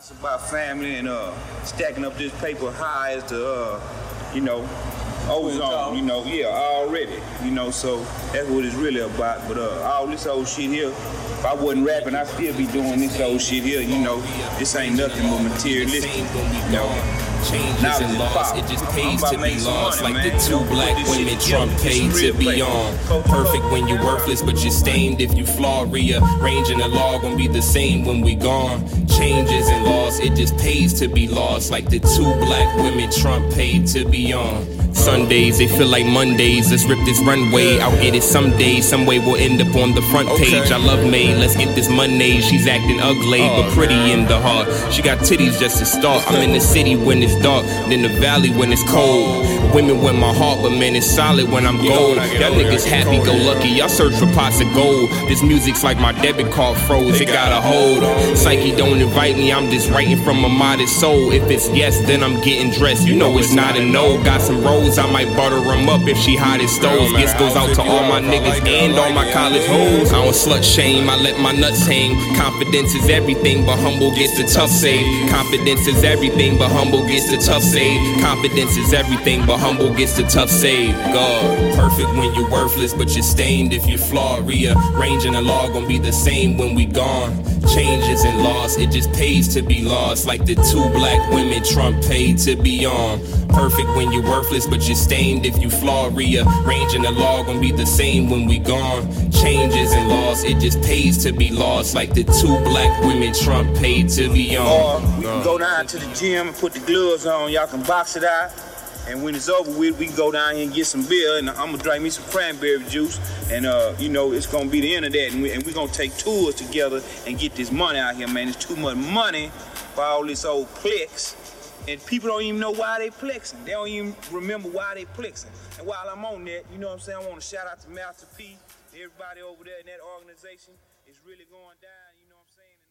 It's about family and uh, stacking up this paper high as the, uh, you know, ozone, you know, yeah, already, you know, so that's what it's really about. But uh, all this old shit here, if I wasn't rapping, I'd still be doing this old shit here, you know. This ain't nothing but materialistic, you know. Changes and laws, it just pays to be lost. Like the two black women Trump paid to be on. Perfect when you're worthless, but you're stained if you flaw. Rearranging the law gonna be the same when we gone. Changes it just pays to be lost. Like the two black women Trump paid to be on. Sundays, they feel like Mondays. Let's rip this runway. I'll get it someday. Some way we'll end up on the front page. I love May. Let's get this Monday. She's acting ugly, but pretty in the heart. She got titties just to start. I'm in the city when it's dark, then the valley when it's cold. Women win my heart, but man, it's solid when I'm gold. Y'all niggas happy go lucky. Y'all search for pots of gold. This music's like my debit card froze. It got a hold. Psyche don't invite me. I'm just writing from a modest soul. If it's yes, then I'm getting dressed. You know it's not a no. Got some I might butter them up if she hot as stoves. Gifts goes out to all my niggas and all my college hoes. I don't slut shame. I let my nuts hang. Confidence is everything, but humble gets the tough save. Confidence is everything, but humble gets the tough save. Confidence is everything, but humble gets the tough save. God, perfect when you're worthless, but you're stained if you're flawed. Rearranging the law gonna be the same when we gone. Changes and loss, it just pays to be lost. Like the two black women Trump paid to be on. Perfect when you're worthless, but you're stained if you flaw. Rearranging the law gonna be the same when we gone. Changes and loss, it just pays to be lost. Like the two black women Trump paid to be on. Or we can go down to the gym and put the gloves on. Y'all can box it out. And when it's over with, we can go down here and get some beer. And I'm gonna drink me some cranberry juice. And uh, you know, it's gonna be the end of that. And, we, we're gonna take tours together and get this money out here, man. It's too much money for all this old plex. And people don't even know why they plexing. They don't even remember why they plexing. And while I'm on that, you know what I'm saying? I want to shout out to Master P, everybody over there in that organization. It's really going down, you know what I'm saying?